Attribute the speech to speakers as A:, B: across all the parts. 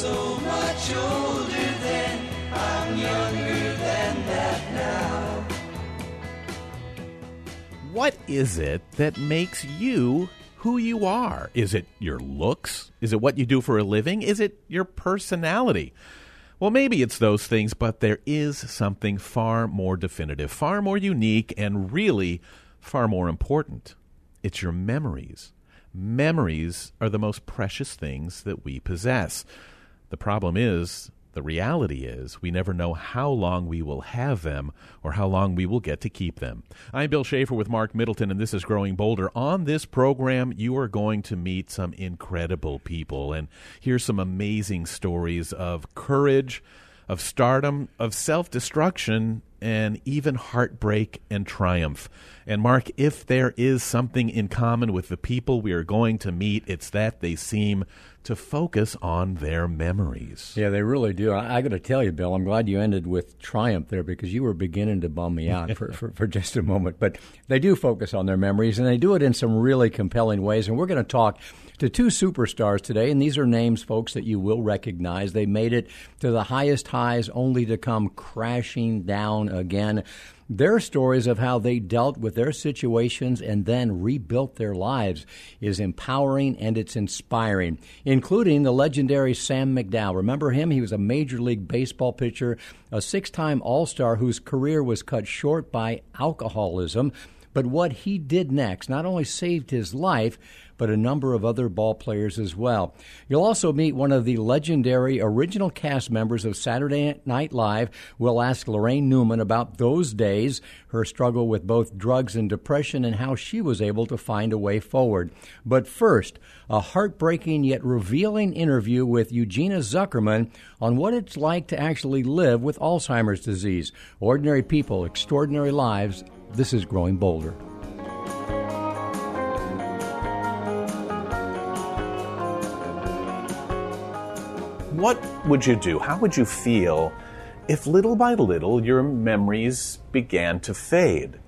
A: so much older then. I'm younger than that now.
B: What is it that makes you who you are? Is it your looks? Is it what you do for a living? Is it your personality? Well, maybe it's those things, but there is something far more definitive, far more unique, and really far more important. It's your memories. Memories are the most precious things that we possess. The problem is, the reality is, we never know how long we will have them or how long we will get to keep them. I'm Bill Shafer with Marc Middleton, and this is Growing Bolder. On this program, you are going to meet some incredible people and hear some amazing stories of courage, of stardom, of self destruction, and even heartbreak and triumph. And Marc, if there is something in common with the people we are going to meet, it's that they seem to focus on their memories.
C: Yeah, they really do. I, I got to tell you, Bill, I'm glad you ended with triumph there because you were beginning to bum me out for, for, for just a moment. But they do focus on their memories, and they do it in some really compelling ways. And we're going to talk to two superstars today, and these are names, folks, that you will recognize. They made it to the highest highs only to come crashing down again. Their stories of how they dealt with their situations and then rebuilt their lives is empowering and it's inspiring, including the legendary Sam McDowell. Remember him? He was a Major League Baseball pitcher, a six time All Star whose career was cut short by alcoholism. But what he did next not only saved his life, but a number of other ball players as well. You'll also meet one of the legendary original cast members of Saturday Night Live. We'll ask Laraine Newman about those days, her struggle with both drugs and depression, and how she was able to find a way forward. But first, a heartbreaking yet revealing interview with Eugenia Zukerman on what it's like to actually live with Alzheimer's disease. Ordinary people, extraordinary lives. This is Growing Bolder.
B: What would you do? How would you feel if little by little your memories began to fade?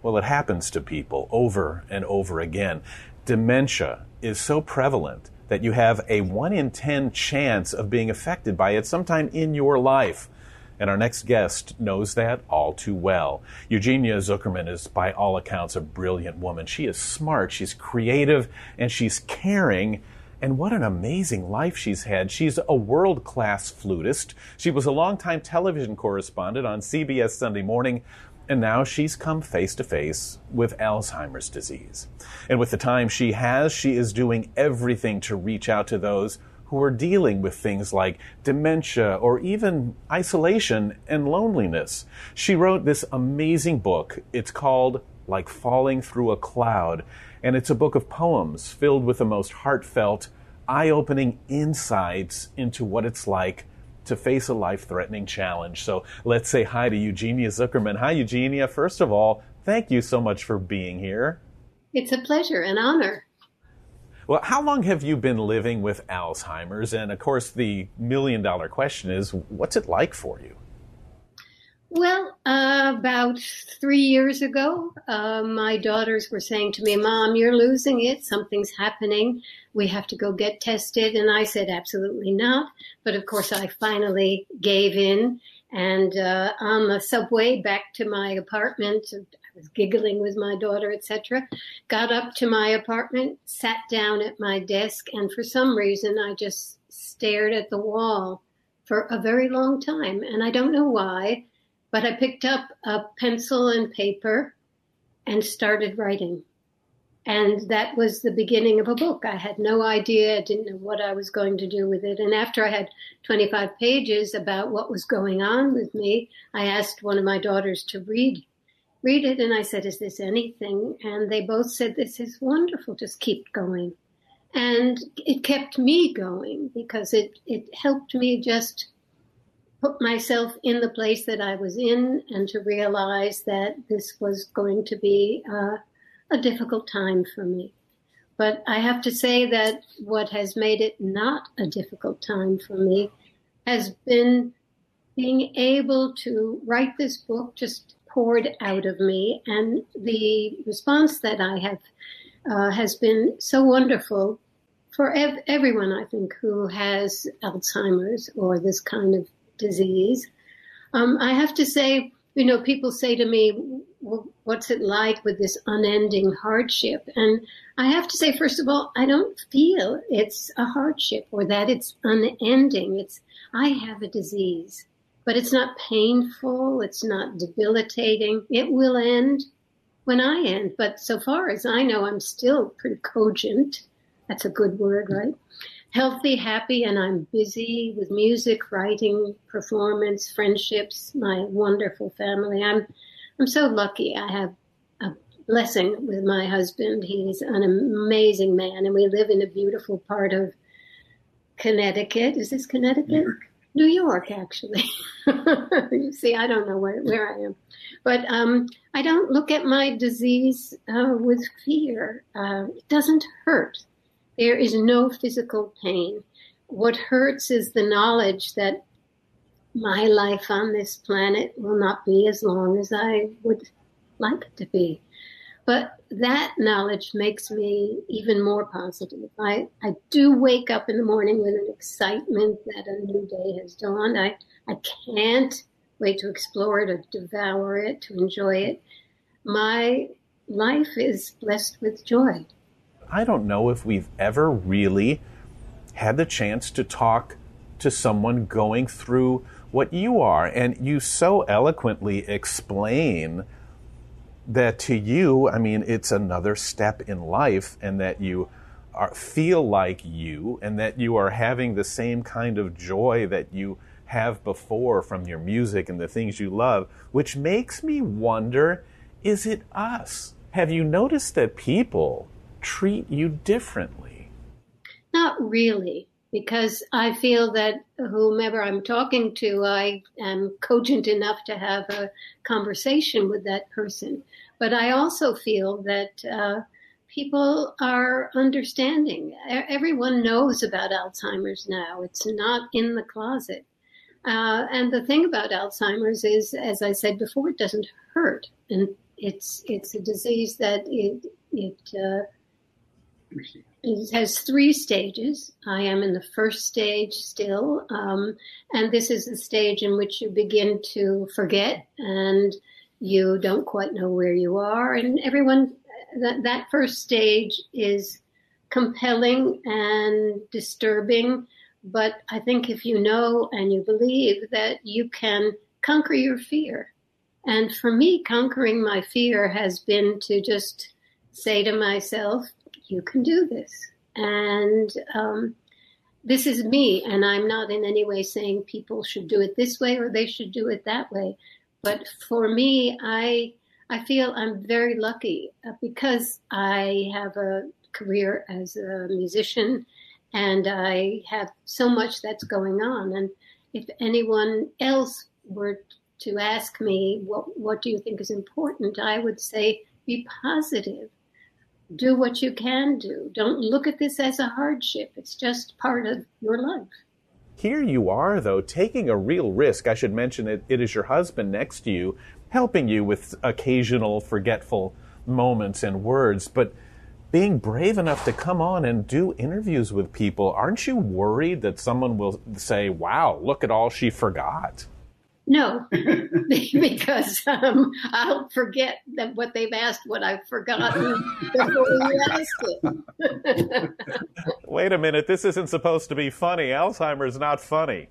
B: Well, it happens to people over and over again. Dementia is so prevalent that you have a 1 in 10 chance of being affected by it sometime in your life. And our next guest knows that all too well. Eugenia Zukerman is, by all accounts, a brilliant woman. She is smart, she's creative, and she's caring and what an amazing life she's had. She's a world class flutist. She was a longtime television correspondent on CBS Sunday Morning, and now she's come face to face with Alzheimer's disease. And with the time she has, she is doing everything to reach out to those who are dealing with things like dementia or even isolation and loneliness. She wrote this amazing book. It's called Like Falling Through a Cloud and it's a book of poems filled with the most heartfelt, eye opening insights into what it's like to face a life threatening challenge. So let's say hi to Eugenia Zukerman. Hi, Eugenia. First of all, thank you so much for being here.
D: It's a pleasure, and honor.
B: Well, how long have you been living with Alzheimer's? And of course, the million dollar question is what's it like for you?
D: Well, uh, about three years ago, uh, my daughters were saying to me, Mom, you're losing it. Something's happening. We have to go get tested. And I said, Absolutely not. But of course, I finally gave in. And uh, on the subway back to my apartment, was giggling with my daughter, etc. Got up to my apartment, sat down at my desk, and for some reason, I just stared at the wall for a very long time. And I don't know why but I picked up a pencil and paper and started writing. And that was the beginning of a book. I had no idea, I didn't know what I was going to do with it. And after I had 25 pages about what was going on with me, I asked one of my daughters to read read it and I said, Is this anything? And they both said, This is wonderful, just keep going. And it kept me going because it, it helped me just put myself in the place that I was in and to realize that this was going to be uh, a difficult time for me. But I have to say that what has made it not a difficult time for me has been being able to write this book just poured out of me. And the response that I have uh, has been so wonderful for ev- everyone, I think, who has Alzheimer's or this kind of disease. Um, I have to say, you know, people say to me, what's it like with this unending hardship? And I have to say, first of all, I don't feel it's a hardship or that it's unending. It's, I have a disease, but it's not painful. It's not debilitating. It will end when I end. But so far as I know, I'm still pretty cogent. That's a good word, right? Healthy, happy, and I'm busy with music, writing, performance, friendships, my wonderful family. I'm, I'm so lucky. I have a blessing with my husband. He's an amazing man, and we live in a beautiful part of Connecticut. Is this Connecticut? New York actually. you see, I don't know where, where I am. But um, I don't look at my disease uh, with fear. Uh, it doesn't hurt. There is no physical pain. What hurts is the knowledge that my life on this planet will not be as long as I would like it to be. But that knowledge makes me even more positive. I, I do wake up in the morning with an excitement that a new day has dawned. I, I can't wait to explore it, to devour it, to enjoy it. My life is blessed with joy.
B: I don't know if we've ever really had the chance to talk to someone going through what you are. And you so eloquently explain that to you, I mean, it's another step in life, and that you are, feel like you, and that you are having the same kind of joy that you have before from your music and the things you love, which makes me wonder is it us? Have you noticed that people treat you differently?
D: Not really, because I feel that whomever I'm talking to, I am cogent enough to have a conversation with that person. But I also feel that uh, people are understanding. Everyone knows about Alzheimer's now. It's not in the closet. Uh, and the thing about Alzheimer's is, as I said before, it doesn't hurt, and it's it's a disease that it it, uh, it has three stages. I am in the first stage still, um, and this is the stage in which you begin to forget and you don't quite know where you are, and everyone that that first stage is compelling and disturbing but I think if you know and you believe that you can conquer your fear. And for me, conquering my fear has been to just say to myself, you can do this. And um, this is me. And I'm not in any way saying people should do it this way or they should do it that way. But for me, I, I feel I'm very lucky uh, because I have a career as a musician and I have so much that's going on. And if anyone else were to ask me, what, what do you think is important? I would say, be positive. Do what you can do. Don't look at this as a hardship. It's just part of your life.
B: Here you are, though, taking a real risk. I should mention it, it is your husband next to you, helping you with occasional forgetful moments and words. But being brave enough to come on and do interviews with people, aren't you worried that someone will say, wow, look at all she forgot?
D: No, because um, I'll forget that what they've asked, what I've forgotten before you ask
B: it. Wait a minute, this isn't supposed to be funny. Alzheimer's not funny.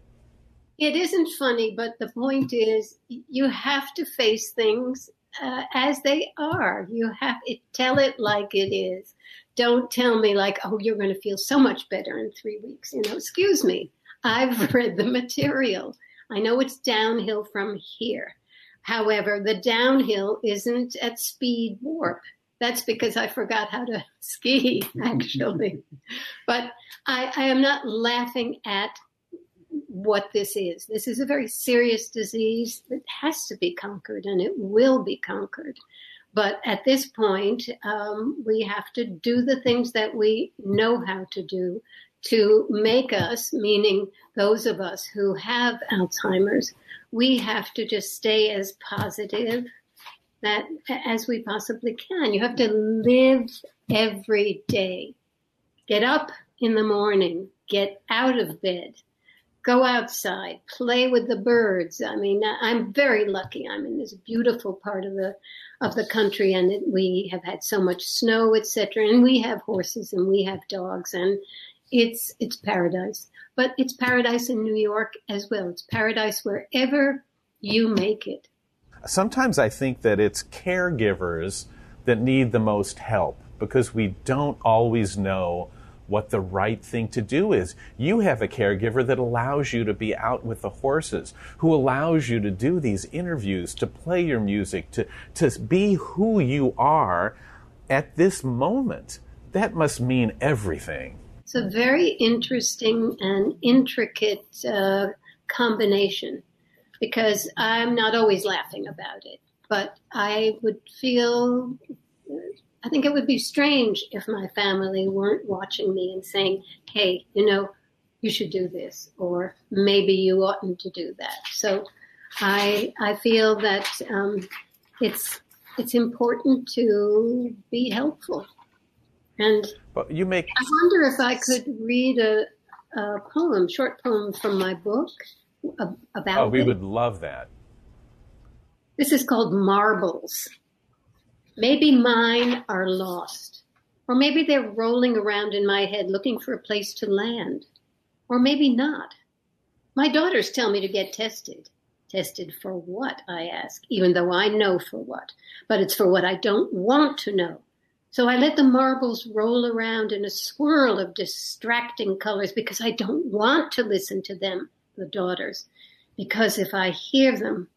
D: It isn't funny, but the point is, you have to face things uh, as they are. You have to tell it like it is. Don't tell me like, oh, you're going to feel so much better in three weeks. You know, excuse me. I've read the material. I know it's downhill from here. However, the downhill isn't at speed warp. That's because I forgot how to ski, actually. but I, I am not laughing at what this is. This is a very serious disease that has to be conquered and it will be conquered. But at this point, um, we have to do the things that we know how to do to make us, meaning those of us who have Alzheimer's, we have to just stay as positive that as we possibly can. You have to live every day. Get up in the morning, get out of bed, go outside, play with the birds. I mean, I'm very lucky. I'm in this beautiful part of the of the country, and it, we have had so much snow, etc. And we have horses and we have dogs, and it's it's paradise. But it's paradise in New York as well. It's paradise wherever you make it.
B: Sometimes I think that it's caregivers that need the most help because we don't always know what the right thing to do is. You have a caregiver that allows you to be out with the horses, who allows you to do these interviews, to play your music, to, to be who you are at this moment. That must mean everything.
D: It's a very interesting and intricate uh, combination because I'm not always laughing about it, but I would feel I think it would be strange if my family weren't watching me and saying, hey, you know, you should do this, or maybe you oughtn't to do that. So I, I feel that um, it's, it's important to be helpful. And
B: but you make.
D: I wonder if I could read a, a poem, short poem from my book about.
B: Oh, we
D: it.
B: would love that.
D: This is called Marbles. Maybe mine are lost. Or maybe they're rolling around in my head looking for a place to land. Or maybe not. My daughters tell me to get tested. Tested for what, I ask, even though I know for what. But it's for what I don't want to know. So I let the marbles roll around in a swirl of distracting colors because I don't want to listen to them, the daughters. Because if I hear them,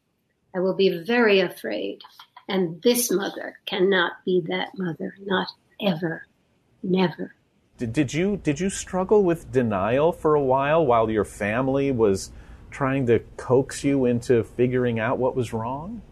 D: I will be very afraid and this mother cannot be that mother, not ever, never.
B: Did, did you did you struggle with denial for a while while your family was trying to coax you into figuring out what was wrong?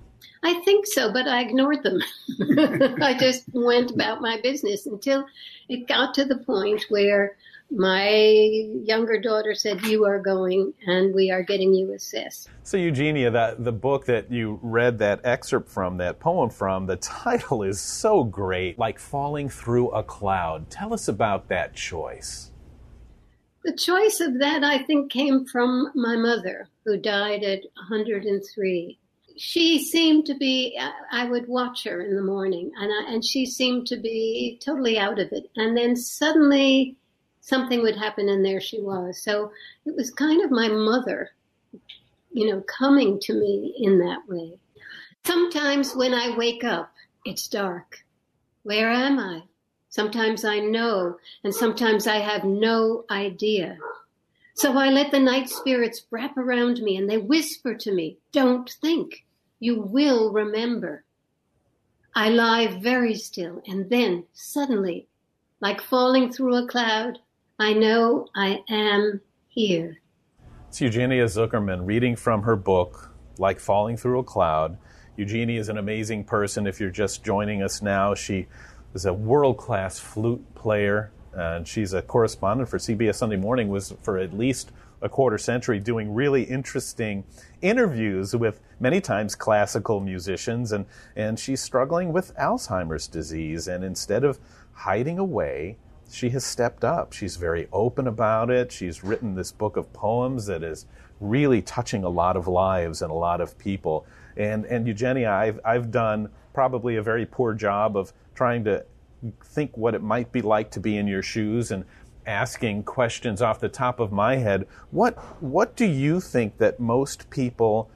D: I think so, but I ignored them. I just went about my business until it got to the point where my younger daughter said, "You are going, and we are getting you assessed."
B: So, Eugenia, that the book that you read that excerpt from, that poem from, the title is so great, like falling through a cloud. Tell us about that choice.
D: The choice of that, I think, came from my mother, who died at 103. She seemed to be. I would watch her in the morning, and I, and she seemed to be totally out of it. And then suddenly something would happen and there she was. So it was kind of my mother, you know, coming to me in that way. Sometimes when I wake up, it's dark. Where am I? Sometimes I know, and sometimes I have no idea. So I let the night spirits wrap around me and they whisper to me, Don't think. You will remember. I lie very still, and then suddenly, like falling through a cloud, I know I am here.
B: It's Eugenia Zukerman reading from her book, Like Falling Through a Cloud. Eugenia is an amazing person. If you're just joining us now, she is a world class flute player, and she's a correspondent for CBS Sunday Morning, was for at least a quarter century doing really interesting interviews with many times classical musicians and, and she's struggling with Alzheimer's disease and instead of hiding away she has stepped up. She's very open about it. She's written this book of poems that is really touching a lot of lives and a lot of people. And and Eugenia, I've I've done probably a very poor job of trying to think what it might be like to be in your shoes and asking questions off the top of my head. What what do you think that most people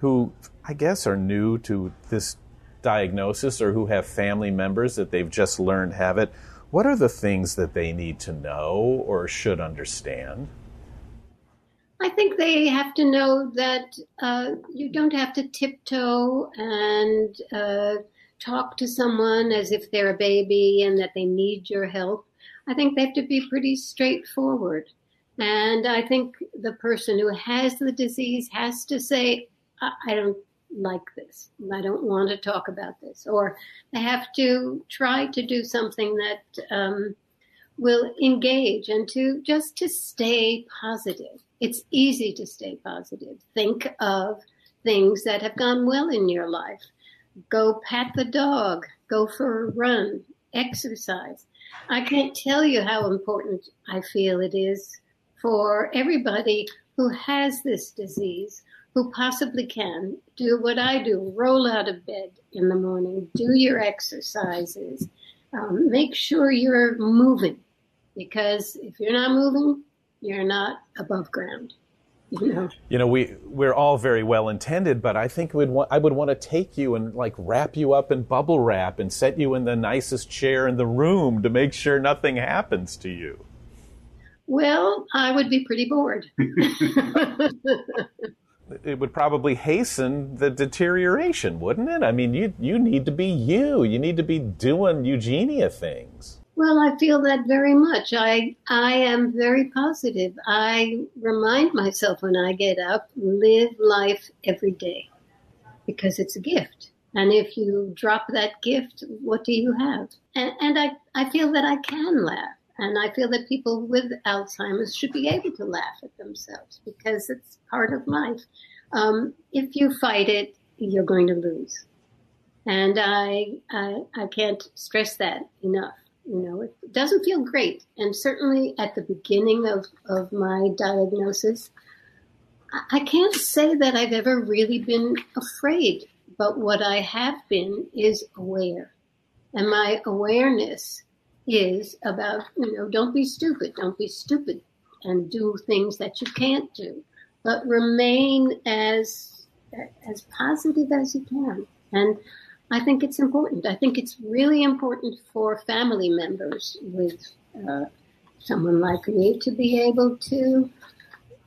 B: who I guess are new to this diagnosis or who have family members that they've just learned have it, what are the things that they need to know or should understand?
D: I think they have to know that uh, you don't have to tiptoe and uh, talk to someone as if they're a baby and that they need your help. I think they have to be pretty straightforward. And I think the person who has the disease has to say, I, don't like this. I don't want to talk about this. Or they have to try to do something that um, will engage and to just to stay positive. It's easy to stay positive. Think of things that have gone well in your life. Go pat the dog. Go for a run. Exercise. I can't tell you how important I feel it is for everybody who has this disease, who possibly can, do what I do roll out of bed in the morning, do your exercises, um, make sure you're moving, because if you're not moving, you're not above ground. You know,
B: you know, we we're all very well intended, but I think we'd want, I would want to take you and like wrap you up in bubble wrap and set you in the nicest chair in the room to make sure nothing happens to you.
D: Well, I would be pretty bored.
B: it would probably hasten the deterioration, wouldn't it? I mean, you you need to be you. You need to be doing Eugenia things.
D: Well, I feel that very much. I I am very positive. I remind myself when I get up, live life every day because it's a gift. And if you drop that gift, what do you have? And, and I, I feel that I can laugh. And I feel that people with Alzheimer's should be able to laugh at themselves because it's part of life. Um, if you fight it, you're going to lose. And I, I, I can't stress that enough. You know, it doesn't feel great. And certainly at the beginning of, of my diagnosis, I can't say that I've ever really been afraid, but what I have been is aware. And my awareness is about, you know, don't be stupid, don't be stupid and do things that you can't do, but remain as as positive as you can. And I think it's important. I think it's really important for family members with uh, someone like me to be able to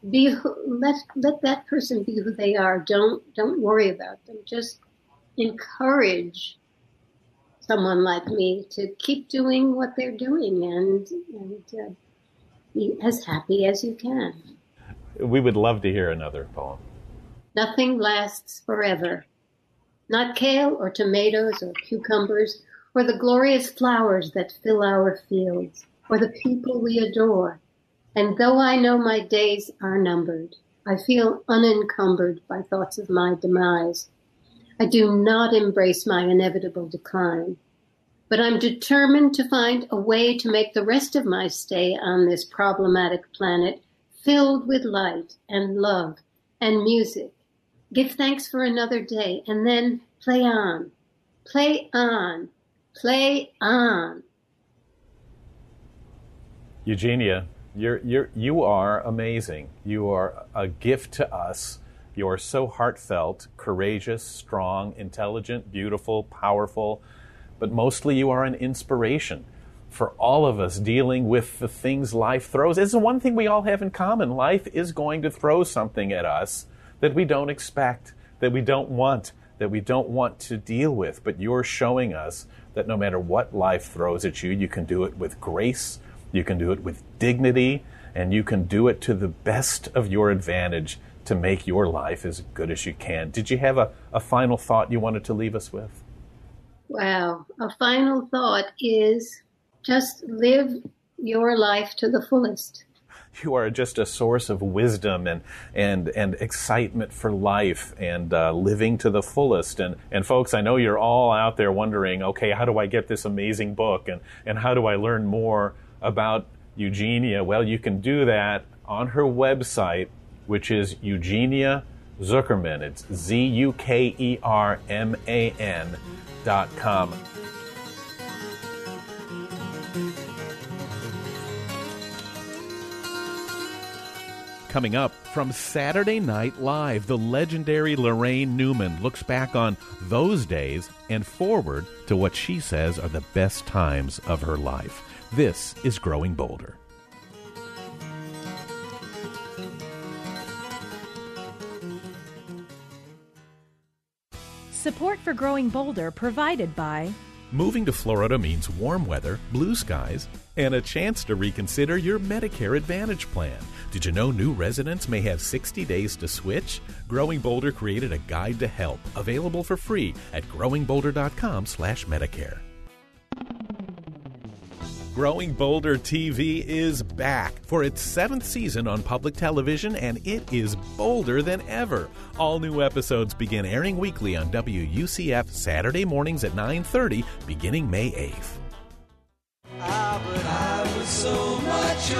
D: be let let that person be who they are. Don't don't worry about them. Just encourage someone like me to keep doing what they're doing and, and uh, be as happy as you can.
B: We would love to hear another poem.
D: Nothing lasts forever. Not kale or tomatoes or cucumbers or the glorious flowers that fill our fields or the people we adore. And though I know my days are numbered, I feel unencumbered by thoughts of my demise. I do not embrace my inevitable decline, but I'm determined to find a way to make the rest of my stay on this problematic planet filled with light and love and music. Give thanks for another day and then play on, play on, play on.
B: Eugenia, you're, you're, you are amazing. You are a gift to us you are so heartfelt, courageous, strong, intelligent, beautiful, powerful, but mostly you are an inspiration for all of us dealing with the things life throws. It's the one thing we all have in common. Life is going to throw something at us that we don't expect, that we don't want, that we don't want to deal with. But you're showing us that no matter what life throws at you, you can do it with grace, you can do it with dignity, and you can do it to the best of your advantage to make your life as good as you can. Did you have a, a final thought you wanted to leave us with?
D: Wow. A final thought is just live your life to the fullest.
B: You are just a source of wisdom and and and excitement for life and uh, living to the fullest. And and folks, I know you're all out there wondering, okay, how do I get this amazing book and and how do I learn more about Eugenia? Well, you can do that on her website, which is Eugenia Zukerman. It's Z U K E R M A N dot com. Coming up from Saturday Night Live, the legendary Laraine Newman looks back on those days and forward to what she says are the best times of her life. This is Growing Bolder.
E: Support for Growing Bolder provided by
B: Moving to Florida means warm weather, blue skies, and a chance to reconsider your Medicare Advantage plan. Did you know new residents may have 60 days to switch? Growing Bolder created a guide to help, available for free at growingbolder.com/medicare. Growing Bolder TV is back for its seventh season on public television, and it is bolder than ever. All new episodes begin airing weekly on WUCF Saturday mornings at 9:30, beginning May 8th.
A: much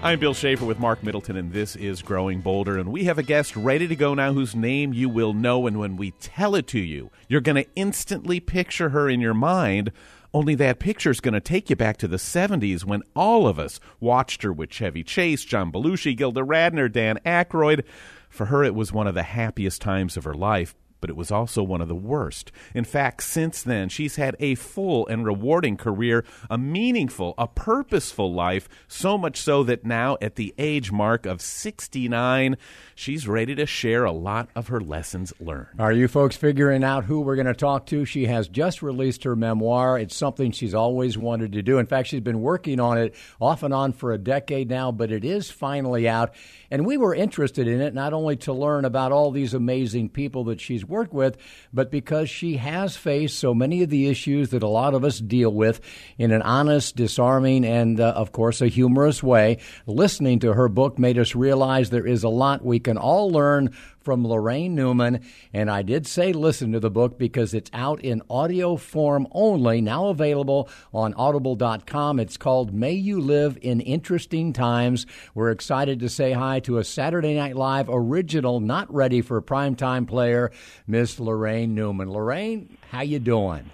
A: I'm
B: Bill Shafer with Marc Middleton, and this is Growing Bolder. And we have a guest ready to go now whose name you will know. And when we tell it to you, you're going to instantly picture her in your mind. Only that picture is going to take you back to the 70s when all of us watched her with Chevy Chase, John Belushi, Gilda Radner, Dan Aykroyd. For her, it was one of the happiest times of her life but it was also one of the worst. In fact, since then, she's had a full and rewarding career, a meaningful, a purposeful life, so much so that now, at the age mark of 69, she's ready to share a lot of her lessons learned.
C: Are you folks figuring out who we're going to talk to? She has just released her memoir. It's something she's always wanted to do. In fact, she's been working on it off and on for a decade now, but it is finally out. And we were interested in it not only to learn about all these amazing people that she's worked with, but because she has faced so many of the issues that a lot of us deal with in an honest, disarming, and, uh, of course, a humorous way. Listening to her book made us realize there is a lot we can all learn from Laraine Newman. And I did say listen to the book because it's out in audio form only, now available on audible.com. It's called May You Live in Interesting Times. We're excited to say hi to a Saturday Night Live original, not ready for primetime player, Miss Laraine Newman. Laraine, how you doing?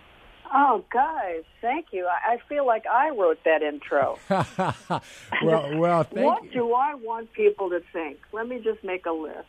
F: Oh, guys, thank you. I I feel like I wrote that intro.
C: well, well, thank
F: what
C: you.
F: do I want people to think? Let me just make a list.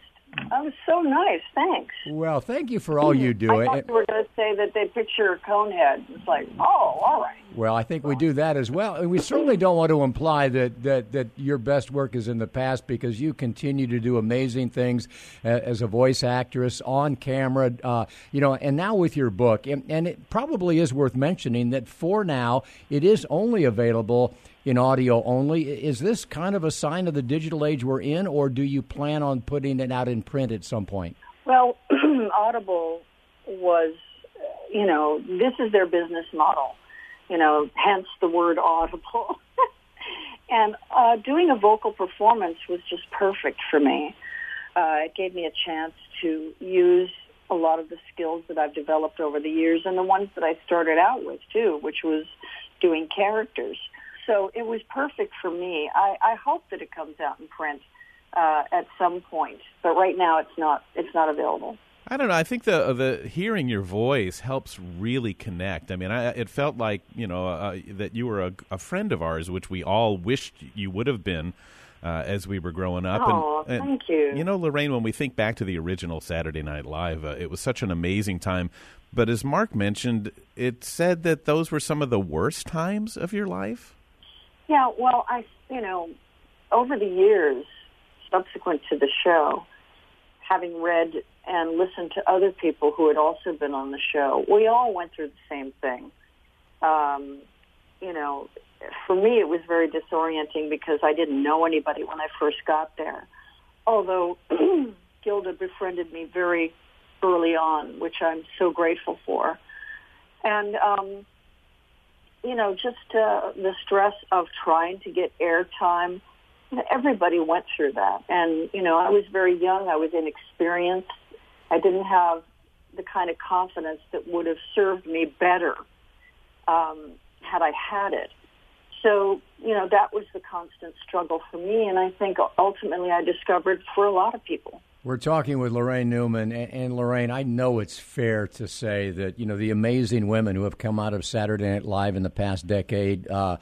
F: That was so nice. Thanks.
C: Well, thank you for all you do.
F: I thought you were going to say that they picture a Conehead. It's like, oh, all right.
C: Well, I think we do that as well, and we certainly don't want to imply that that, that your best work is in the past because you continue to do amazing things as a voice actress on camera, uh, you know, and now with your book, and, and it probably is worth mentioning that for now it is only available in audio only. Is this kind of a sign of the digital age we're in, or do you plan on putting it out in print at some point?
F: Well, Audible was, you know, this is their business model, you know, hence the word audible. and uh, doing a vocal performance was just perfect for me. Uh, it gave me a chance to use a lot of the skills that I've developed over the years and the ones that I started out with too, which was doing characters. So it was perfect for me. I, I hope that it comes out in print uh, at some point, but right now it's not. It's not available.
B: I don't know. I think the the hearing your voice helps really connect. I mean, I, it felt like you know uh, that you were a, a friend of ours, which we all wished you would have been uh, as we were growing up.
F: Oh,
B: and, and,
F: thank you.
B: You know, Laraine, when we think back to the original Saturday Night Live, uh, it was such an amazing time. But as Marc mentioned, it said that those were some of the worst times of your life.
F: Yeah, well, I, you know, over the years subsequent to the show, having read and listened to other people who had also been on the show, we all went through the same thing. Um, you know, for me, it was very disorienting because I didn't know anybody when I first got there. Although Gilda befriended me very early on, which I'm so grateful for. And, um, you know, just uh, the stress of trying to get airtime. Everybody went through that. And, you know, I was very young. I was inexperienced. I didn't have the kind of confidence that would have served me better um, had I had it. So, you know, that was the constant struggle for me. And I think ultimately I discovered for a lot of people.
C: We're talking with Laraine Newman, and, and Laraine, I know it's fair to say that you know the amazing women who have come out of Saturday Night Live in the past decade. Uh,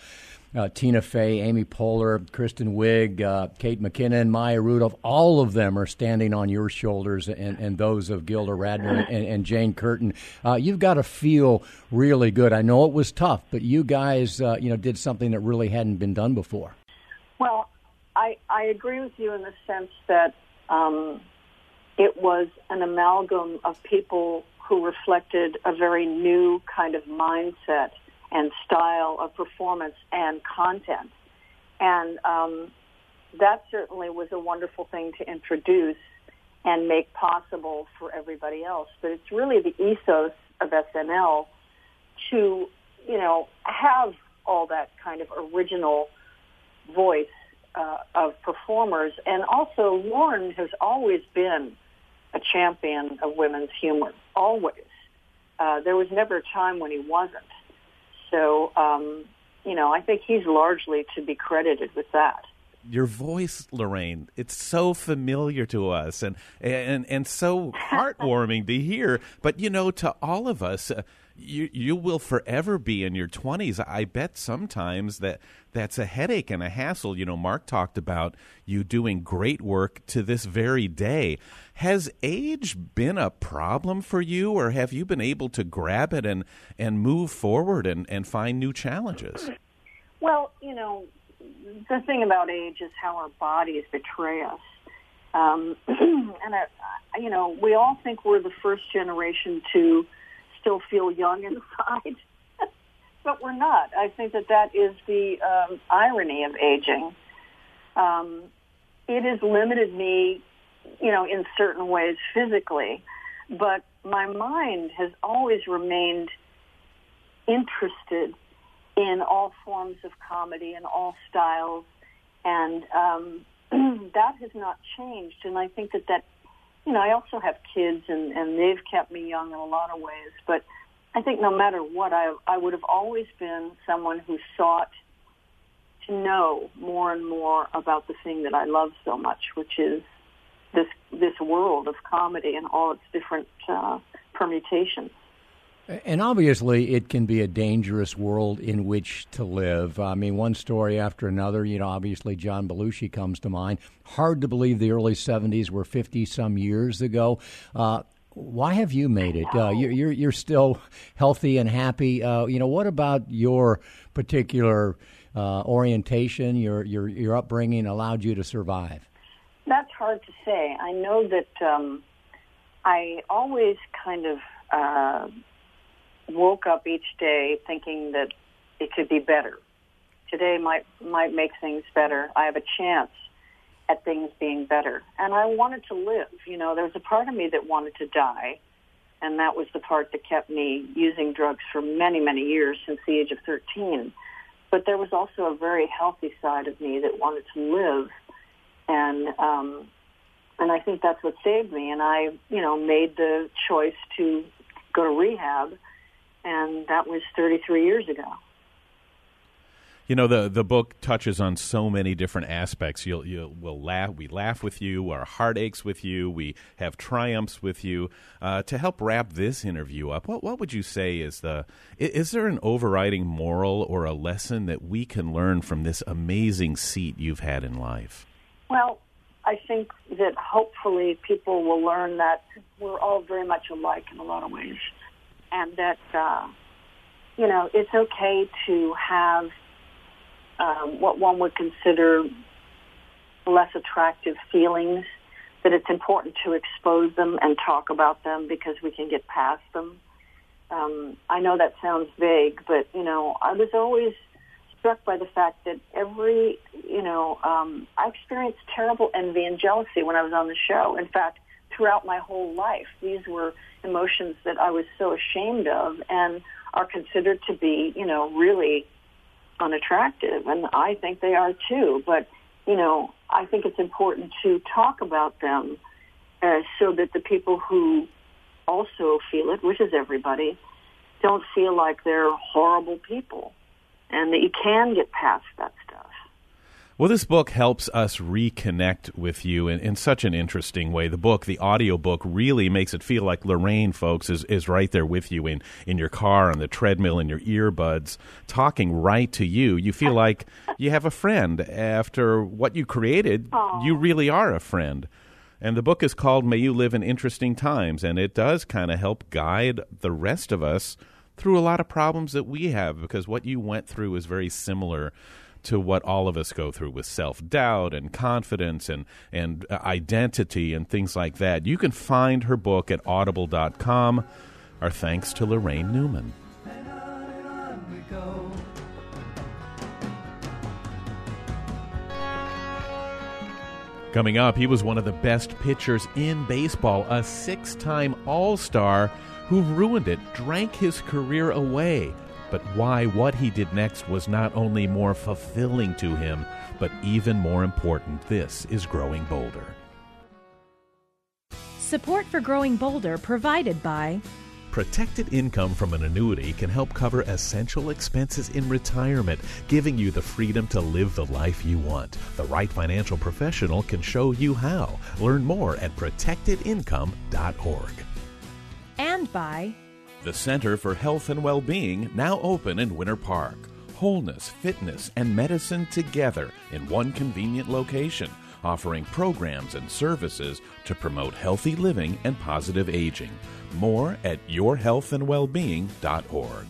C: uh, Tina Fey, Amy Poehler, Kristen Wiig, uh, Kate McKinnon, Maya Rudolph, all of them are standing on your shoulders and, and those of Gilda Radner and, and Jane Curtin. Uh, you've got to feel really good. I know it was tough, but you guys, uh, you know, did something that really hadn't been done before.
F: Well, I, I agree with you in the sense that um, it was an amalgam of people who reflected a very new kind of mindset and style of performance and content. And um, that certainly was a wonderful thing to introduce and make possible for everybody else. But it's really the ethos of SNL to, you know, have all that kind of original voice uh, of performers. And also, Lorne has always been a champion of women's humor, always. Uh, there was never a time when he wasn't. so, um, you know, I think he's largely to be credited with that
B: your voice, Laraine, it's so familiar to us and and and so heartwarming to hear. But you know, to all of us, uh, you you will forever be in your twenties. I bet sometimes that that's a headache and a hassle. You know, Marc talked about you doing great work to this very day. Has age been a problem for you, or have you been able to grab it and and move forward and and find new challenges?
F: Well, you know, the thing about age is how our bodies betray us. Um, and, I, you know, we all think we're the first generation to still feel young inside, but we're not. I think that that is the um, irony of aging. Um, it has limited me, you know, in certain ways physically, but my mind has always remained interested in all forms of comedy and all styles, and um, that has not changed. And I think that that, you know, I also have kids, and and they've kept me young in a lot of ways. But I think no matter what, I I would have always been someone who sought to know more and more about the thing that I love so much, which is this this world of comedy and all its different uh, permutations.
C: And obviously, it can be a dangerous world in which to live. I mean, one story after another. You know, obviously, John Belushi comes to mind. Hard to believe the early 70s were 50 some years ago. Uh, why have you made it? Uh, you're, you're, still healthy and happy. Uh, you know, what about your particular uh, orientation, your, your your upbringing allowed you to survive?
F: That's hard to say. I know that um, I always kind of uh, woke up each day thinking that it could be better. Today might might make things better. I have a chance at things being better. And I wanted to live. You know, there was a part of me that wanted to die, and that was the part that kept me using drugs for many, many years since the age of 13. But there was also a very healthy side of me that wanted to live, and um, and I think that's what saved me. And I, you know, made the choice to go to rehab and that was 33 years ago.
B: You know the the book touches on so many different aspects. You'll you will laugh. We laugh with you. Our heart aches with you. We have triumphs with you. Uh, to help wrap this interview up, what what would you say is the is there an overriding moral or a lesson that we can learn from this amazing seat you've had in life?
F: Well, I think that hopefully people will learn that we're all very much alike in a lot of ways and that uh, you know it's okay to have um, what one would consider less attractive feelings. That it's important to expose them and talk about them because we can get past them. Um, I know that sounds vague, but you know I was always struck by the fact that every you know um, I experienced terrible envy and jealousy when I was on the show. In fact, throughout my whole life, these were emotions that I was so ashamed of and are considered to be, you know, really unattractive. And I think they are too. But, you know, I think it's important to talk about them uh, so that the people who also feel it, which is everybody, don't feel like they're horrible people and that you can get past that.
B: Well, this book helps us reconnect with you in, in such an interesting way. The book, the audio book, really makes it feel like Laraine, folks, is, is right there with you in, in your car, on the treadmill, in your earbuds, talking right to you. You feel like you have a friend. After what you created, Aww. you really are a friend. And the book is called May You Live in Interesting Times, and it does kind of help guide the rest of us through a lot of problems that we have because what you went through is very similar to what all of us go through with self doubt and confidence and, and uh, identity and things like that. You can find her book at audible.com. Our thanks to Laraine Newman. Coming up, he was one of the best pitchers in baseball, a six time All Star who ruined it, drank his career away but why what he did next was not only more fulfilling to him, but even more important. This is Growing Bolder.
E: Support for Growing Bolder provided by
B: Protected income from an annuity can help cover essential expenses in retirement, giving you the freedom to live the life you want. The right financial professional can show you how. Learn more at protectedincome.org.
E: And by
B: The Center for Health and Well-Being, now open in Winter Park. Wholeness, fitness, and medicine together in one convenient location, offering programs and services to promote healthy living and positive aging. More at yourhealthandwellbeing.org.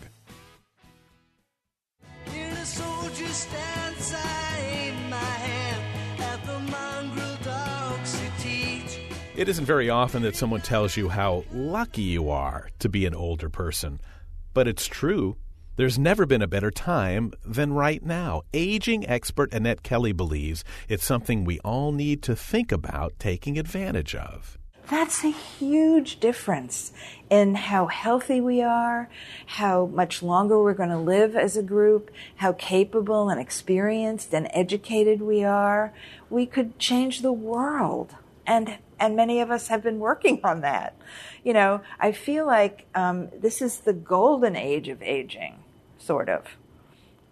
B: It isn't very often that someone tells you how lucky you are to be an older person, but it's true. There's never been a better time than right now. Aging expert Annette Kelly believes it's something we all need to think about taking advantage of.
G: That's a huge difference in how healthy we are, how much longer we're going to live as a group, how capable and experienced and educated we are. We could change the world. And, and many of us have been working on that. You know, I feel like um, this is the golden age of aging, sort of.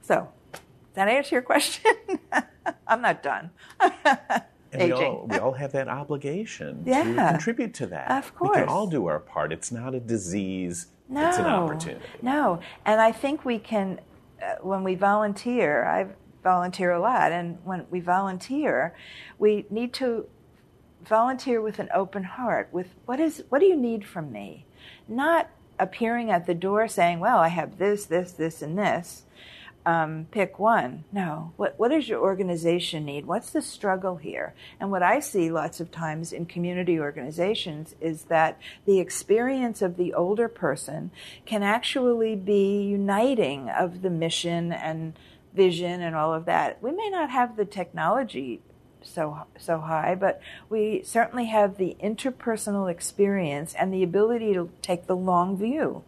G: So, does that answer your question? I'm not done.
B: And we all, we all have that obligation to contribute to that.
G: Of course.
B: We can all do our part. It's not a disease,
G: No,
B: it's an opportunity.
G: No, and I think we can, uh, when we volunteer, I volunteer a lot, and when we volunteer, we need to volunteer with an open heart. With what is what do you need from me? Not appearing at the door saying, "Well, I have this, this, this, and this." um, pick one. No. What, what does your organization need? What's the struggle here? And what I see lots of times in community organizations is that the experience of the older person can actually be uniting of the mission and vision and all of that. We may not have the technology so so high, but we certainly have the interpersonal experience and the ability to take the long view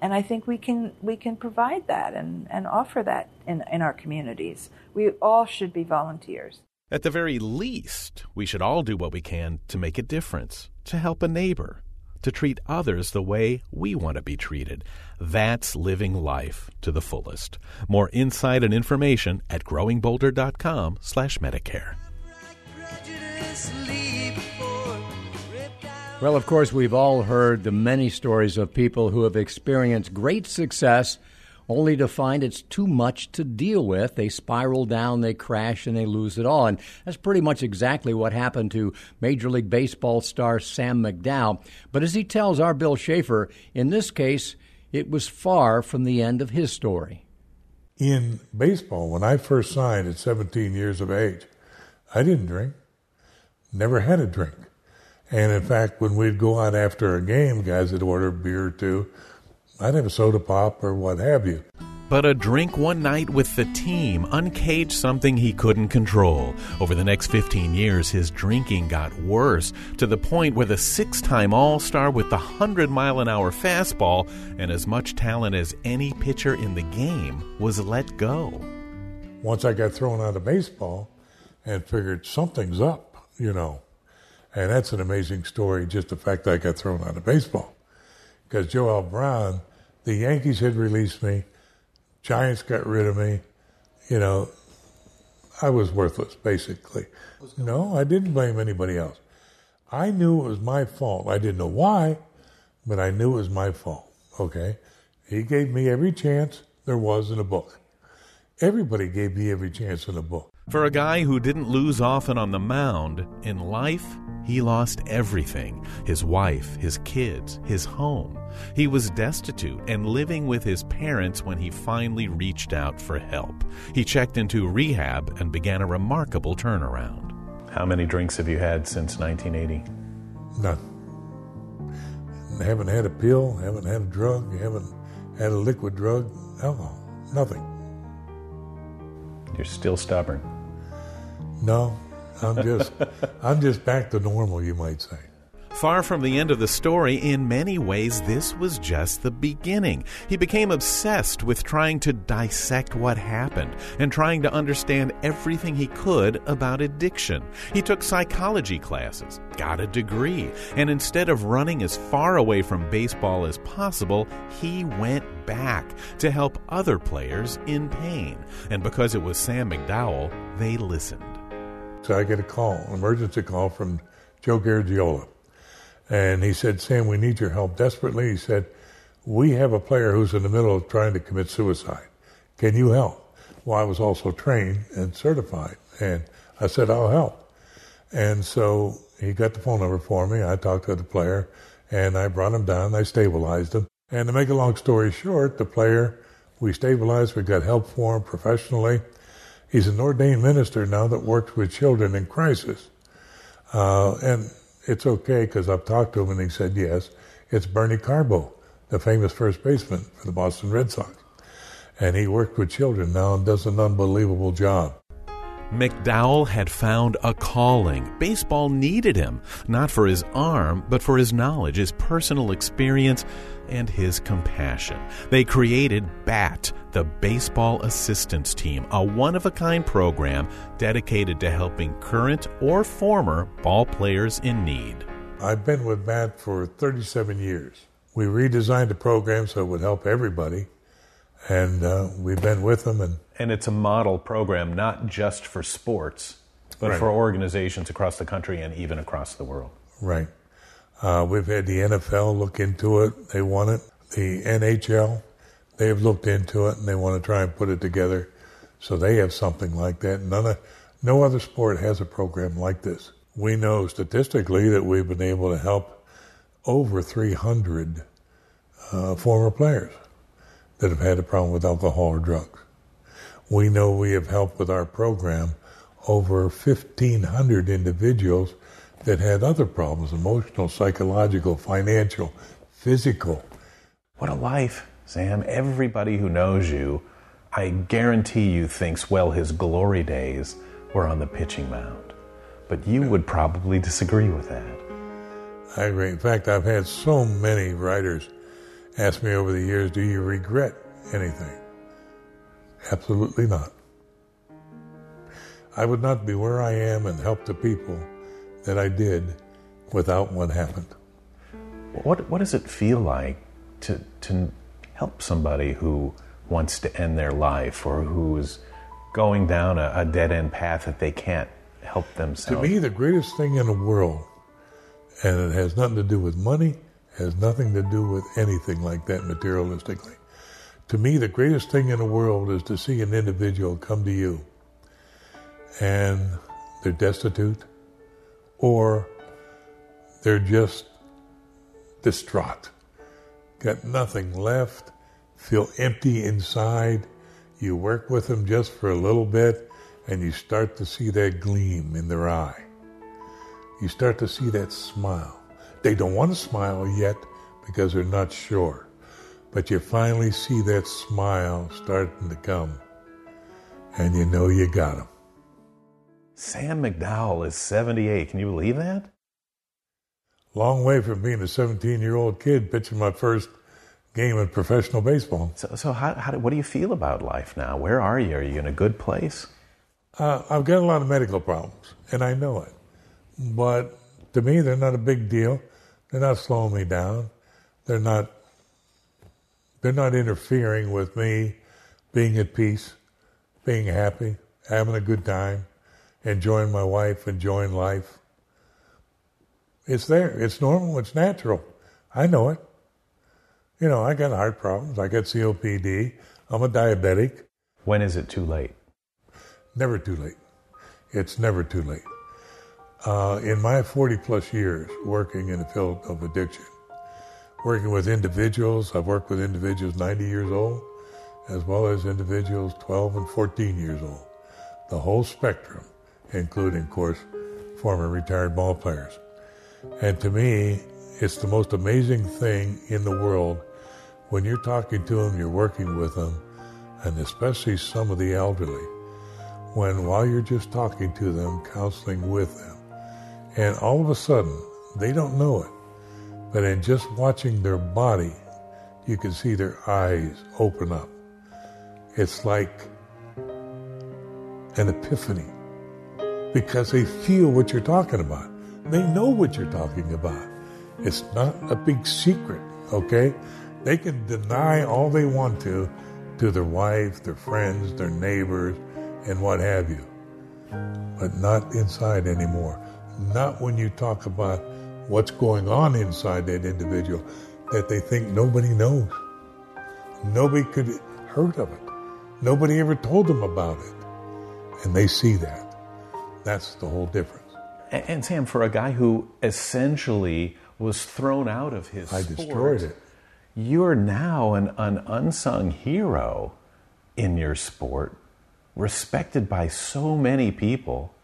G: and I think we can we can provide that and, and offer that in, in our communities. We all should be volunteers.
B: At the very least, we should all do what we can to make a difference, to help a neighbor, to treat others the way we want to be treated. That's living life to the fullest. More insight and information at growingbolder.com slash Medicare.
C: Well, of course, we've all heard the many stories of people who have experienced great success only to find it's too much to deal with. They spiral down, they crash, and they lose it all. And that's pretty much exactly what happened to Major League Baseball star Sam McDowell. But as he tells our Bill Shafer, in this case, it was far from the end of his story.
H: in baseball, when I first signed at 17 years of age, I didn't drink. Never had a drink. And in fact, when we'd go out after a game, guys would order a beer or two. I'd have a soda pop or what have you.
B: But a drink one night with the team uncaged something he couldn't control. Over the next 15 years, his drinking got worse to the point where the six time All Star with the 100 mile an hour fastball and as much talent as any pitcher in the game was let go.
H: Once I got thrown out of baseball and figured something's up, you know. And that's an amazing story, just the fact that I got thrown out of baseball. Because Joel Brown, the Yankees had released me, Giants got rid of me, you know, I was worthless, basically. No, I didn't blame anybody else. I knew it was my fault. I didn't know why, but I knew it was my fault, okay? He gave me every chance there was in a book. Everybody gave me every chance in a book.
B: For a guy who didn't lose often on the mound, in life, he lost everything his wife, his kids, his home. He was destitute and living with his parents when he finally reached out for help. He checked into rehab and began a remarkable turnaround. How many drinks have you had since 1980?
H: None. Haven't had a pill, haven't had a drug, haven't had a liquid drug, alcohol, nothing.
B: You're still stubborn.
H: No, I'm just, I'm just back to normal, you might say.
B: Far from the end of the story, in many ways, this was just the beginning. He became obsessed with trying to dissect what happened and trying to understand everything he could about addiction. He took psychology classes, got a degree, and instead of running as far away from baseball as possible, he went back to help other players in pain. And because it was Sam McDowell, they listened.
H: So I get a call, an emergency call from Joe Garagiola. And he said, Sam, we need your help desperately. He said, We have a player who's in the middle of trying to commit suicide. Can you help? Well, I was also trained and certified. And I said, I'll help. And so he got the phone number for me. I talked to the player and I brought him down. I stabilized him. And to make a long story short, the player, we stabilized, we got help for him professionally. He's an ordained minister now that works with children in crisis. Uh, and it's okay because I've talked to him and he said yes. It's Bernie Carbo, the famous first baseman for the Boston Red Sox. And he worked with children now and does an unbelievable job.
B: McDowell had found a calling. Baseball needed him, not for his arm, but for his knowledge, his personal experience, and his compassion. They created BAT, the Baseball Assistance Team, a one of a kind program dedicated to helping current or former ball players in need.
H: I've been with BAT for 37 years. We redesigned the program so it would help everybody, and uh, we've been with them and
B: And it's a model program not just for sports, but
H: Right.
B: for organizations across the country and even across the world.
H: Right. Uh, we've had the NFL look into it. They want it. The NHL, they have looked into it and they want to try and put it together. So they have something like that. None of, no other sport has a program like this. We know statistically that we've been able to help over 300 uh, former players that have had a problem with alcohol or drugs. We know we have helped with our program over 1,500 individuals that had other problems emotional, psychological, financial, physical.
B: What a life, Sam. Everybody who knows you, I guarantee you, thinks, well, his glory days were on the pitching mound. But you would probably disagree with that.
H: I agree. In fact, I've had so many writers ask me over the years, do you regret anything? Absolutely not. I would not be where I am and help the people that I did without what happened.
B: What, what does it feel like to, to help somebody who wants to end their life or who's going down a, a dead end path that they can't help themselves?
H: To me, the greatest thing in the world, and it has nothing to do with money, has nothing to do with anything like that materialistically. To me, the greatest thing in the world is to see an individual come to you and they're destitute or they're just distraught, got nothing left, feel empty inside. You work with them just for a little bit and you start to see that gleam in their eye. You start to see that smile. They don't want to smile yet because they're not sure. But you finally see that smile starting to come. And you know you got them.
B: Sam McDowell is 78. Can you believe that?
H: Long way from being a 17 year old kid pitching my first game of professional baseball.
B: So, so how, how, what do you feel about life now? Where are you? Are you in a good place?
H: Uh, I've got a lot of medical problems, and I know it. But to me, they're not a big deal. They're not slowing me down. They're not. They're not interfering with me being at peace, being happy, having a good time, enjoying my wife, enjoying life. It's there. It's normal. It's natural. I know it. You know, I got heart problems. I got COPD. I'm a diabetic.
B: When is it too late?
H: Never too late. It's never too late. Uh, in my 40 plus years working in the field of addiction, working with individuals, I've worked with individuals 90 years old, as well as individuals 12 and 14 years old. The whole spectrum, including, of course, former retired ball players. And to me, it's the most amazing thing in the world when you're talking to them, you're working with them, and especially some of the elderly when while you're just talking to them, counseling with them, and all of a sudden They don't know it. But in just watching their body, you can see their eyes open up. It's like an epiphany because they feel what you're talking about. They know what you're talking about. It's not a big secret, okay? They can deny all they want to to their wife, their friends, their neighbors, and what have you. But not inside anymore. Not when you talk about what's going on inside that individual that they think nobody knows. Nobody could heard of it. Nobody ever told them about it. And they see that. That's the whole difference.
B: And, and Sam, for a guy who essentially was thrown out of his
H: I
B: sport,
H: destroyed it.
B: You're now an, an unsung hero in your sport, respected by so many people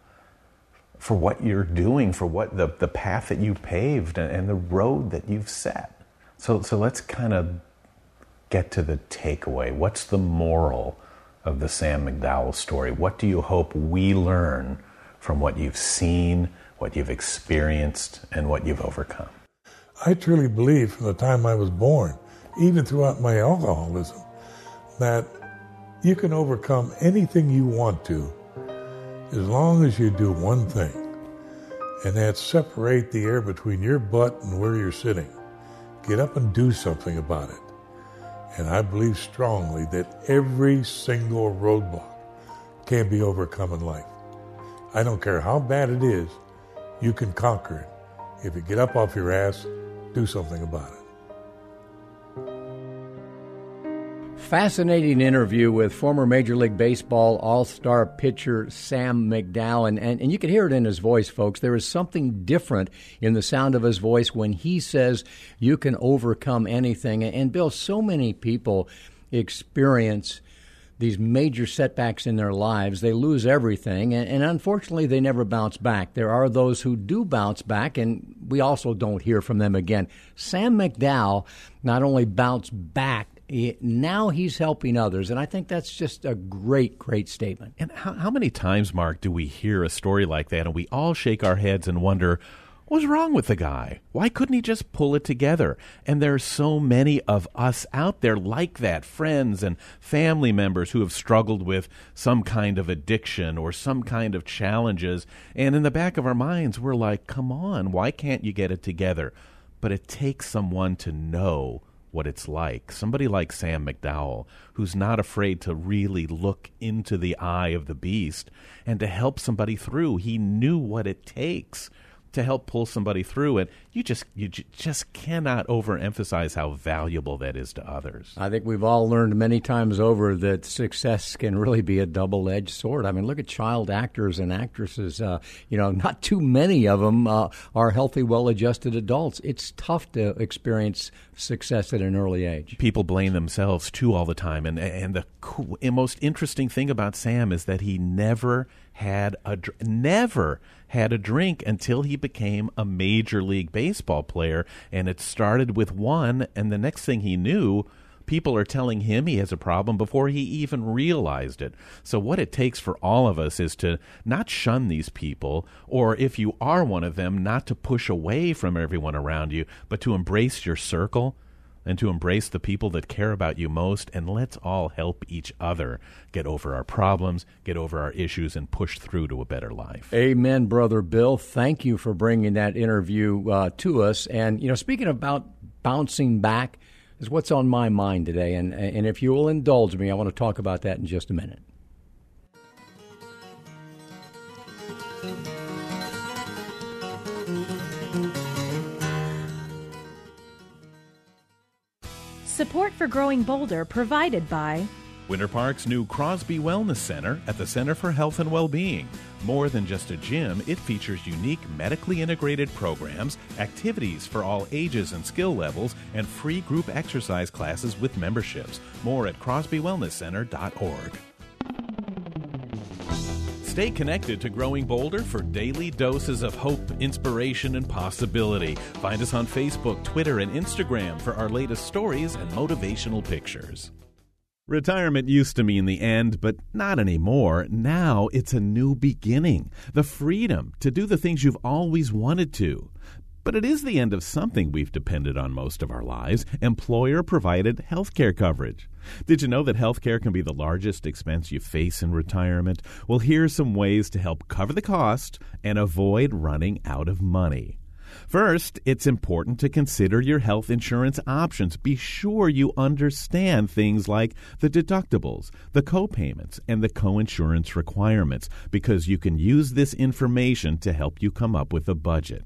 B: for what you're doing, for what the, the path that you paved and, and the road that you've set. So, so let's kind of get to the takeaway. What's the moral of the Sam McDowell story? What do you hope we learn from what you've seen, what you've experienced, and what you've overcome?
H: I truly believe from the time I was born, even throughout my alcoholism, that you can overcome anything you want to as long as you do one thing, and that's separate the air between your butt and where you're sitting. Get up and do something about it. And I believe strongly that every single roadblock can be overcome in life. I don't care how bad it is, you can conquer it. If you get up off your ass, do something about it.
C: Fascinating interview with former Major League Baseball All Star pitcher Sam McDowell. And, and, and you can hear it in his voice, folks. There is something different in the sound of his voice when he says you can overcome anything. And, Bill, so many people experience these major setbacks in their lives. They lose everything, and, and, unfortunately, they never bounce back. There are those who do bounce back, and we also don't hear from them again. Sam McDowell not only bounced back, now he's helping others. And I think that's just a great, great statement.
B: And how, how many times, Marc, do we hear a story like that and we all shake our heads and wonder, what's wrong with the guy? Why couldn't he just pull it together? And there are so many of us out there like that, friends and family members who have struggled with some kind of addiction or some kind of challenges. And in the back of our minds, we're like, come on, why can't you get it together? But it takes someone to know what it's like. Somebody like Sam McDowell, who's not afraid to really look into the eye of the beast and to help somebody through. He knew what it takes to help pull somebody through it. You just you j- just cannot overemphasize how valuable that is to others.
C: I think we've all learned many times over that success can really be a double-edged sword. I mean, look at child actors and actresses. Uh, you know, not too many of them uh, are healthy, well-adjusted adults. It's tough to experience success at an early age.
B: People blame themselves too all the time, and and the cool, most interesting thing about Sam is that he never had a never had a drink until he became a major league baseball player and it started with one and the next thing he knew people are telling him he has a problem before he even realized it. So, what it takes for all of us is to not shun these people, or if you are one of them, not to push away from everyone around you, but to embrace your circle and to embrace the people that care about you most, and let's all help each other get over our problems, get over our issues, and push through to a better life.
C: Amen, Brother Bill. Thank you for bringing that interview uh, to us. And, you know, speaking about bouncing back, is what's on my mind today. And, and if you will indulge me, I want to talk about that in just a minute.
E: Support for Growing Bolder provided by
B: Winter Park's new Crosby Wellness Center at the Center for Health and Well-Being. More than just a gym, it features unique medically integrated programs, activities for all ages and skill levels, and free group exercise classes with memberships. More at crosbywellnesscenter.org. Stay connected to Growing Bolder for daily doses of hope, inspiration, and possibility. Find us on Facebook, Twitter, and Instagram for our latest stories and motivational pictures. Retirement used to mean the end, but not anymore. Now it's a new beginning. The freedom to do the things you've always wanted to.
I: But it is the end of something we've depended on most of our lives employer provided health care coverage. Did you know that health care can be the largest expense you face in retirement? Well, here are some ways to help cover the cost and avoid running out of money. First, it's important to consider your health insurance options. Be sure you understand things like the deductibles, the copayments, and the coinsurance requirements because you can use this information to help you come up with a budget.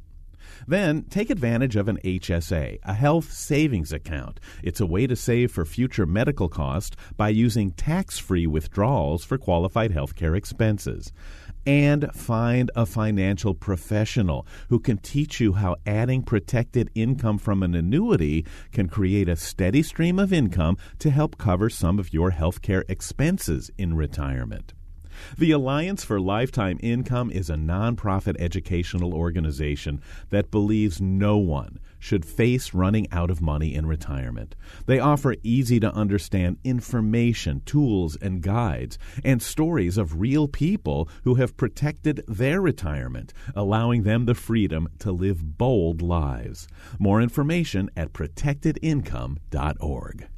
I: Then take advantage of an HSA, a health savings account. It's a way to save for future medical costs by using tax free withdrawals for qualified health care expenses. And find a financial professional who can teach you how adding protected income from an annuity can create a steady stream of income to help cover some of your health care expenses in retirement. The Alliance for Lifetime Income is a nonprofit educational organization that believes no one should face running out of money in retirement. They offer easy to understand information, tools, and guides, and stories of real people who have protected their retirement, allowing them the freedom to live bold lives. More information at protectedincome.org.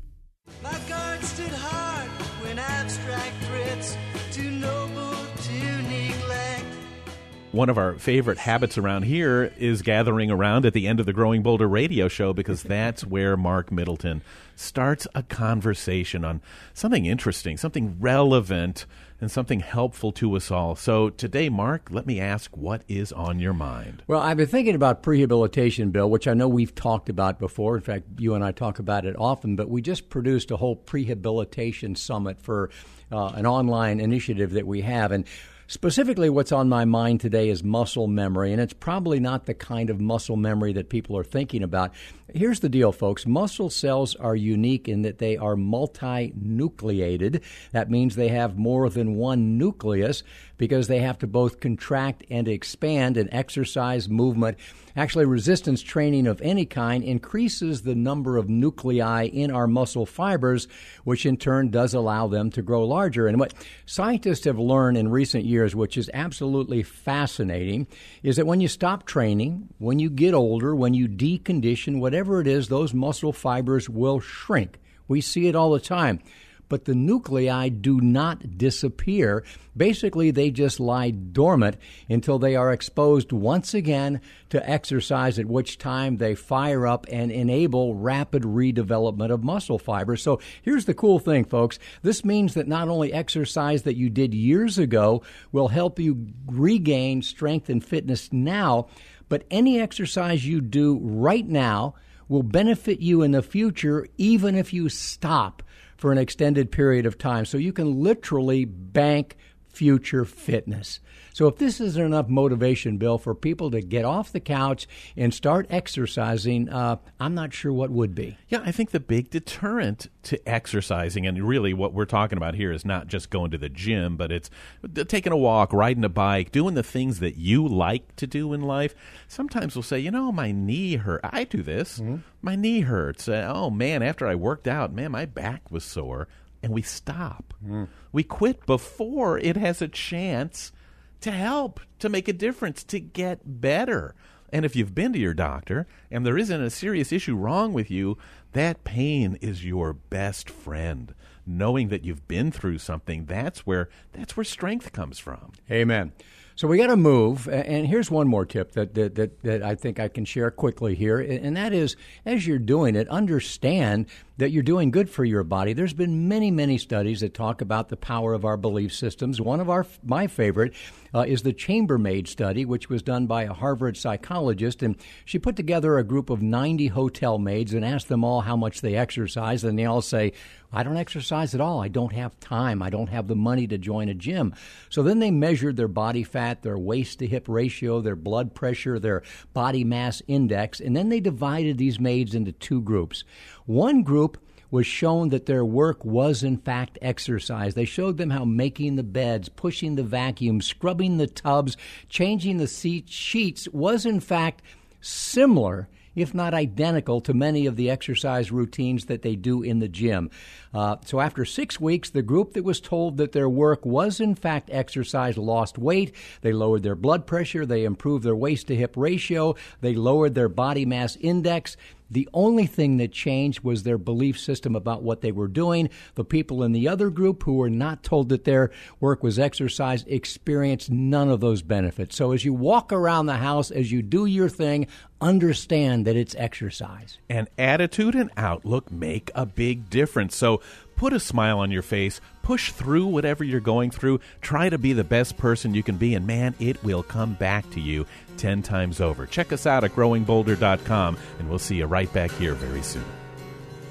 B: One of our favorite habits around here is gathering around at the end of the Growing Bolder radio show because that's where Marc Middleton starts a conversation on something interesting, something relevant, and something helpful to us all. So today, Marc, let me ask what is on your mind?
C: Well, I've been thinking about prehabilitation, Bill, which I know we've talked about before. In fact, you and I talk about it often, but we just produced a whole prehabilitation summit for uh, an online initiative that we have. And Specifically, what's on my mind today is muscle memory, and it's probably not the kind of muscle memory that people are thinking about. Here's the deal, folks muscle cells are unique in that they are multinucleated. That means they have more than one nucleus because they have to both contract and expand, and exercise, movement, actually, resistance training of any kind increases the number of nuclei in our muscle fibers, which in turn does allow them to grow larger. And what scientists have learned in recent years, which is absolutely fascinating, is that when you stop training, when you get older, when you decondition, whatever it is, those muscle fibers will shrink. We see it all the time but the nuclei do not disappear. Basically, they just lie dormant until they are exposed once again to exercise, at which time they fire up and enable rapid redevelopment of muscle fibers. So here's the cool thing, folks. This means that not only exercise that you did years ago will help you regain strength and fitness now, but any exercise you do right now will benefit you in the future, even if you stop for an extended period of time. So you can literally bank future fitness. So if this isn't enough motivation, Bill, for people to get off the couch and start exercising, uh, I'm not sure what would be.
B: Yeah, I think the big deterrent to exercising, and really what we're talking about here is not just going to the gym, but it's taking a walk, riding a bike, doing the things that you like to do in life. Sometimes we'll say, you know, my knee hurt. I do this. Mm-hmm. My knee hurts. Uh, oh man, after I worked out, man, my back was sore and we stop. Mm. We quit before it has a chance to help, to make a difference, to get better. And if you've been to your doctor and there isn't a serious issue wrong with you, that pain is your best friend. Knowing that you've been through something, that's where that's where strength comes from.
C: Amen. So we got to move. And here's one more tip that, that, that, that, I think I can share quickly here. And that is, as you're doing it, understand that you're doing good for your body. There's been many, many studies that talk about the power of our belief systems. One of our, my favorite, uh, is the Chambermaid study, which was done by a Harvard psychologist. And she put together a group of 90 hotel maids and asked them all how much they exercise. And they all say, I don't exercise at all. I don't have time. I don't have the money to join a gym. So then they measured their body fat, their waist to hip ratio, their blood pressure, their body mass index, and then they divided these maids into two groups. One group was shown that their work was in fact exercise. They showed them how making the beds, pushing the vacuum, scrubbing the tubs, changing the seat sheets was in fact similar if not identical to many of the exercise routines that they do in the gym. Uh, so after six weeks, the group that was told that their work was in fact exercise lost weight. They lowered their blood pressure. They improved their waist to hip ratio. They lowered their body mass index. The only thing that changed was their belief system about what they were doing. The people in the other group who were not told that their work was exercise experienced none of those benefits. So as you walk around the house, as you do your thing, understand that it's exercise.
B: And attitude and outlook make a big difference. So put a smile on your face, push through whatever you're going through, try to be the best person you can be, and man, it will come back to you 10 times over. Check us out at growingbolder.com, and we'll see you right back here very soon.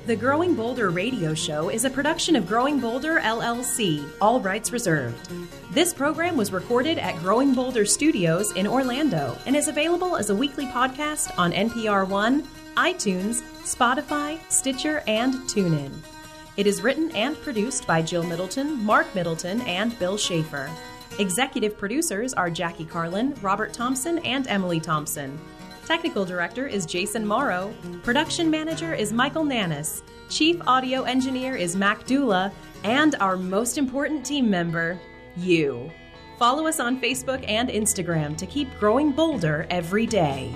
E: The Growing Bolder radio show is a production of Growing Bolder LLC, all rights reserved. This program was recorded at Growing Bolder Studios in Orlando and is available as a weekly podcast on NPR One, iTunes, Spotify, Stitcher, and TuneIn. It is written and produced by Jill Middleton, Marc Middleton, and Bill Shafer. Executive producers are Jackie Carlin, Robert Thompson, and Emily Thompson. Technical director is Jason Morrow. Production manager is Michael Nannis. Chief audio engineer is Mac Dula. And our most important team member, you. Follow us on Facebook and Instagram to keep growing bolder every day.